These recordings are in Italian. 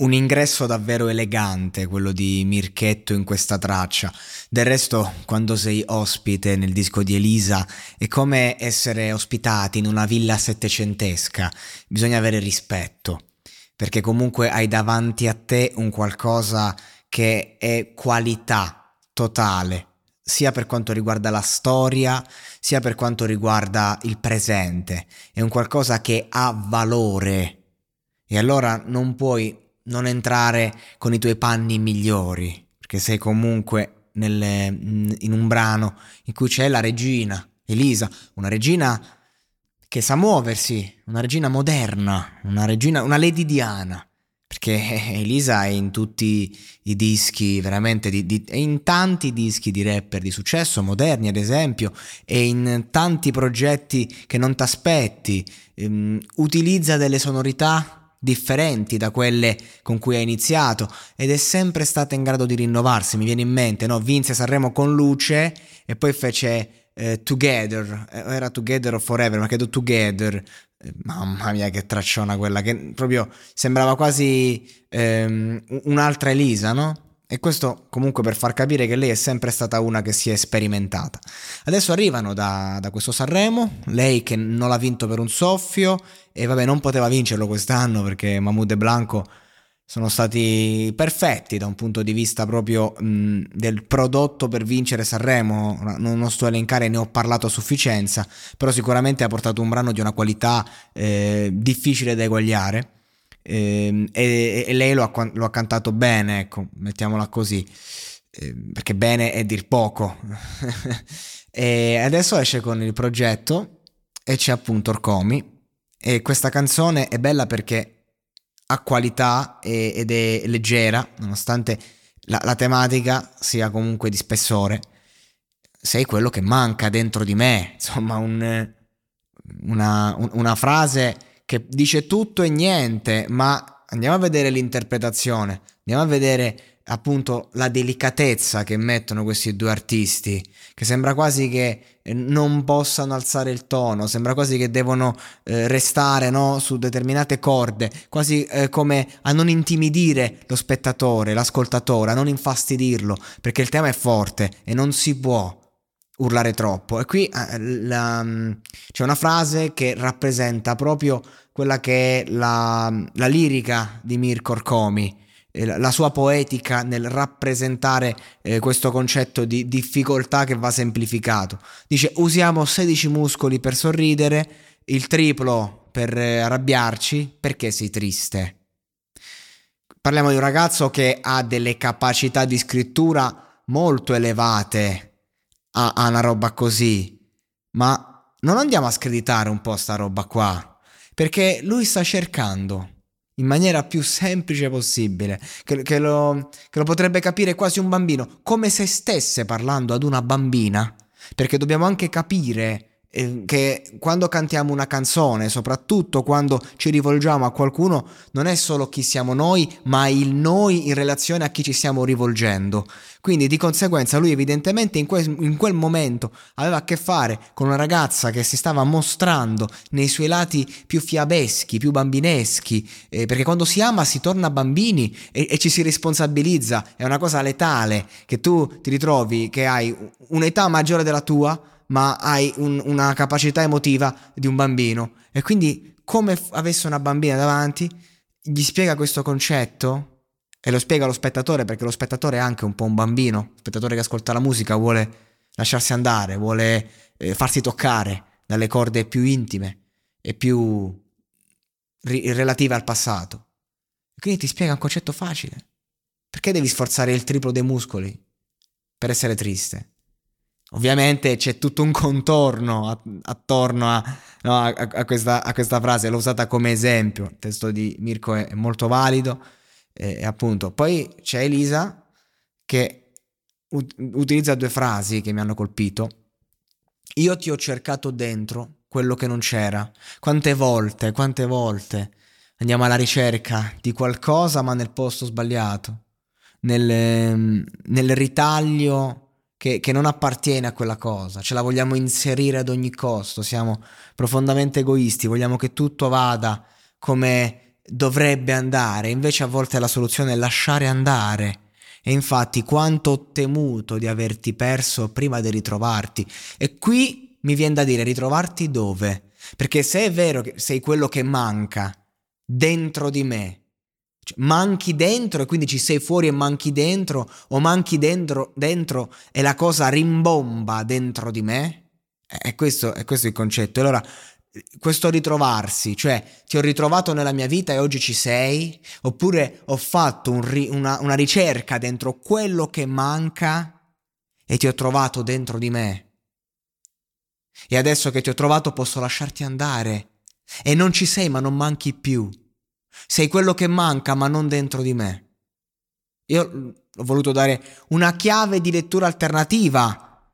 Un ingresso davvero elegante, quello di Mirchetto in questa traccia. Del resto, quando sei ospite nel disco di Elisa, è come essere ospitati in una villa settecentesca. Bisogna avere rispetto, perché comunque hai davanti a te un qualcosa che è qualità totale, sia per quanto riguarda la storia, sia per quanto riguarda il presente. È un qualcosa che ha valore. E allora non puoi non entrare con i tuoi panni migliori, perché sei comunque nelle, in un brano in cui c'è la regina, Elisa, una regina che sa muoversi, una regina moderna, una regina, una Lady Diana. Perché Elisa è in tutti i dischi, veramente, di, di, è in tanti dischi di rapper di successo, moderni ad esempio, e in tanti progetti che non ti aspetti. Um, utilizza delle sonorità differenti da quelle con cui ha iniziato ed è sempre stata in grado di rinnovarsi. Mi viene in mente, no? Vinse Sanremo con Luce e poi fece eh, Together, eh, era Together o Forever, ma credo Together. Eh, mamma mia, che tracciona quella, che proprio sembrava quasi ehm, un'altra Elisa, no? E questo comunque per far capire che lei è sempre stata una che si è sperimentata. Adesso arrivano da, da, questo Sanremo, lei che non l'ha vinto per un soffio e vabbè non poteva vincerlo quest'anno perché Mahmoud e Blanco sono stati perfetti da un punto di vista proprio mh, del prodotto per vincere Sanremo, non, non sto a elencare, ne ho parlato a sufficienza, però sicuramente ha portato un brano di una qualità eh, difficile da eguagliare e, e, lei lo ha, lo ha, cantato bene, ecco, mettiamola così, eh, perché bene è dir poco. e adesso esce con il progetto e c'è appunto Orcomi e questa canzone è bella perché ha qualità e, ed è leggera, nonostante la, la tematica sia comunque di spessore. Sei quello che manca dentro di me, insomma, un, una, una frase che dice tutto e niente, ma andiamo a vedere l'interpretazione, andiamo a vedere appunto la delicatezza che mettono questi due artisti, che sembra quasi che eh, non possano alzare il tono, sembra quasi che devono eh, restare no, su determinate corde, quasi eh, come a non intimidire lo spettatore, l'ascoltatore, a non infastidirlo, perché il tema è forte e non si può urlare troppo. E qui eh, la, mm, c'è una frase che rappresenta proprio quella che è la, la lirica di Mirko Orcomi, eh, la sua poetica nel rappresentare eh, questo concetto di difficoltà che va semplificato. Dice usiamo 16 muscoli per sorridere, il triplo per eh, arrabbiarci, perché sei triste? Parliamo di un ragazzo che ha delle capacità di scrittura molto elevate a, a una roba così. Ma non andiamo a screditare un po' sta roba qua, perché lui sta cercando in maniera più semplice possibile, che, che, lo, che, lo, potrebbe capire quasi un bambino, come se stesse parlando ad una bambina, perché dobbiamo anche capire eh, che quando cantiamo una canzone, soprattutto quando ci rivolgiamo a qualcuno, non è solo chi siamo noi, ma il noi in relazione a chi ci stiamo rivolgendo. Quindi di conseguenza lui evidentemente in quel, in quel momento aveva a che fare con una ragazza che si stava mostrando nei suoi lati più fiabeschi, più bambineschi, eh, perché quando si ama si torna bambini e, e ci si responsabilizza, è una cosa letale che tu ti ritrovi che hai un'età maggiore della tua, ma hai un, una capacità emotiva di un bambino. E quindi, come avesse una bambina davanti, gli spiega questo concetto e lo spiega allo spettatore perché lo spettatore è anche un po' un bambino. Lo spettatore che ascolta la musica vuole lasciarsi andare, vuole eh, farsi toccare, dalle corde più intime e più ri- relative al passato. Quindi ti spiega un concetto facile. Perché devi sforzare il triplo dei muscoli per essere triste? Ovviamente c'è tutto un contorno attorno a, no, a, questa, a, questa, frase, l'ho usata come esempio, il testo di Mirko è, è molto valido e, appunto poi c'è Elisa che ut- utilizza due frasi che mi hanno colpito. Io ti ho cercato dentro quello che non c'era. Quante volte, quante volte andiamo alla ricerca di qualcosa ma nel posto sbagliato, nel, nel ritaglio che, che, non appartiene a quella cosa, ce la vogliamo inserire ad ogni costo, siamo profondamente egoisti, vogliamo che tutto vada come dovrebbe andare, invece a volte la soluzione è lasciare andare. E infatti quanto ho temuto di averti perso prima di ritrovarti. E qui mi viene da dire ritrovarti dove? Perché se è vero che sei quello che manca dentro di me, cioè, manchi dentro e quindi ci sei fuori e manchi dentro, o manchi dentro, dentro e la cosa rimbomba dentro di me? È questo, è questo il concetto. Allora, questo ritrovarsi, cioè ti ho ritrovato nella mia vita e oggi ci sei, oppure ho fatto un ri- una, una ricerca dentro quello che manca e ti ho trovato dentro di me. E adesso che ti ho trovato posso lasciarti andare. E non ci sei, ma non manchi più. Sei quello che manca, ma non dentro di me. Io ho voluto dare una chiave di lettura alternativa,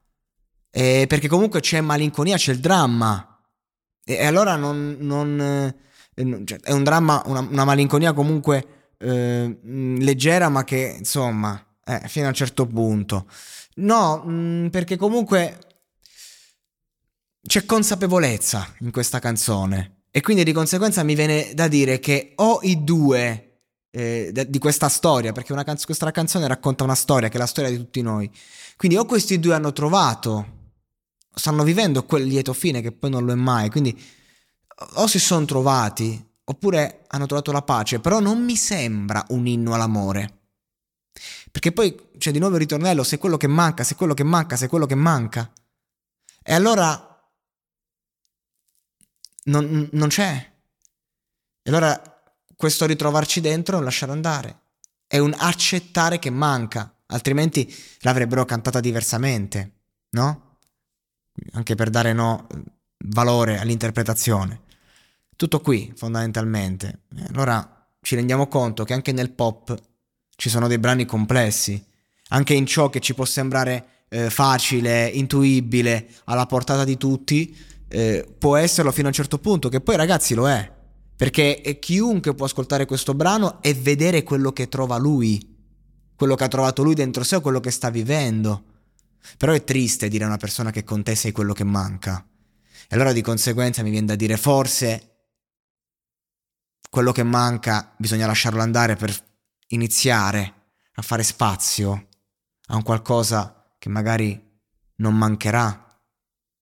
eh, perché comunque c'è malinconia, c'è il dramma. E, e allora non, non, eh, cioè, è un dramma, una, una malinconia comunque eh, leggera, ma che insomma, eh, fino a un certo punto. No, mh, perché comunque c'è consapevolezza in questa canzone. E quindi di conseguenza mi viene da dire che o i due eh, di questa storia, perché canzo- questa canzone racconta una storia che è la storia di tutti noi. Quindi o questi due hanno trovato, stanno vivendo quel lieto fine che poi non lo è mai, quindi o si sono trovati oppure hanno trovato la pace, però non mi sembra un inno all'amore. Perché poi c'è di nuovo il ritornello, se quello che manca, se quello che manca, se quello che manca. E allora non, non c'è. E allora questo ritrovarci dentro è un lasciare andare, è un accettare che manca, altrimenti l'avrebbero cantata diversamente, no? Anche per dare no, valore all'interpretazione. Tutto qui, fondamentalmente. Allora ci rendiamo conto che anche nel pop ci sono dei brani complessi, anche in ciò che ci può sembrare eh, facile, intuibile, alla portata di tutti, eh, può esserlo fino a un certo punto, che poi ragazzi lo è, perché chiunque può ascoltare questo brano e vedere quello che trova lui, quello che ha trovato lui dentro sé o quello che sta vivendo. Però è triste dire a una persona che con te sei quello che manca. E allora di conseguenza mi viene da dire forse quello che manca bisogna lasciarlo andare per iniziare a fare spazio a un qualcosa che magari non mancherà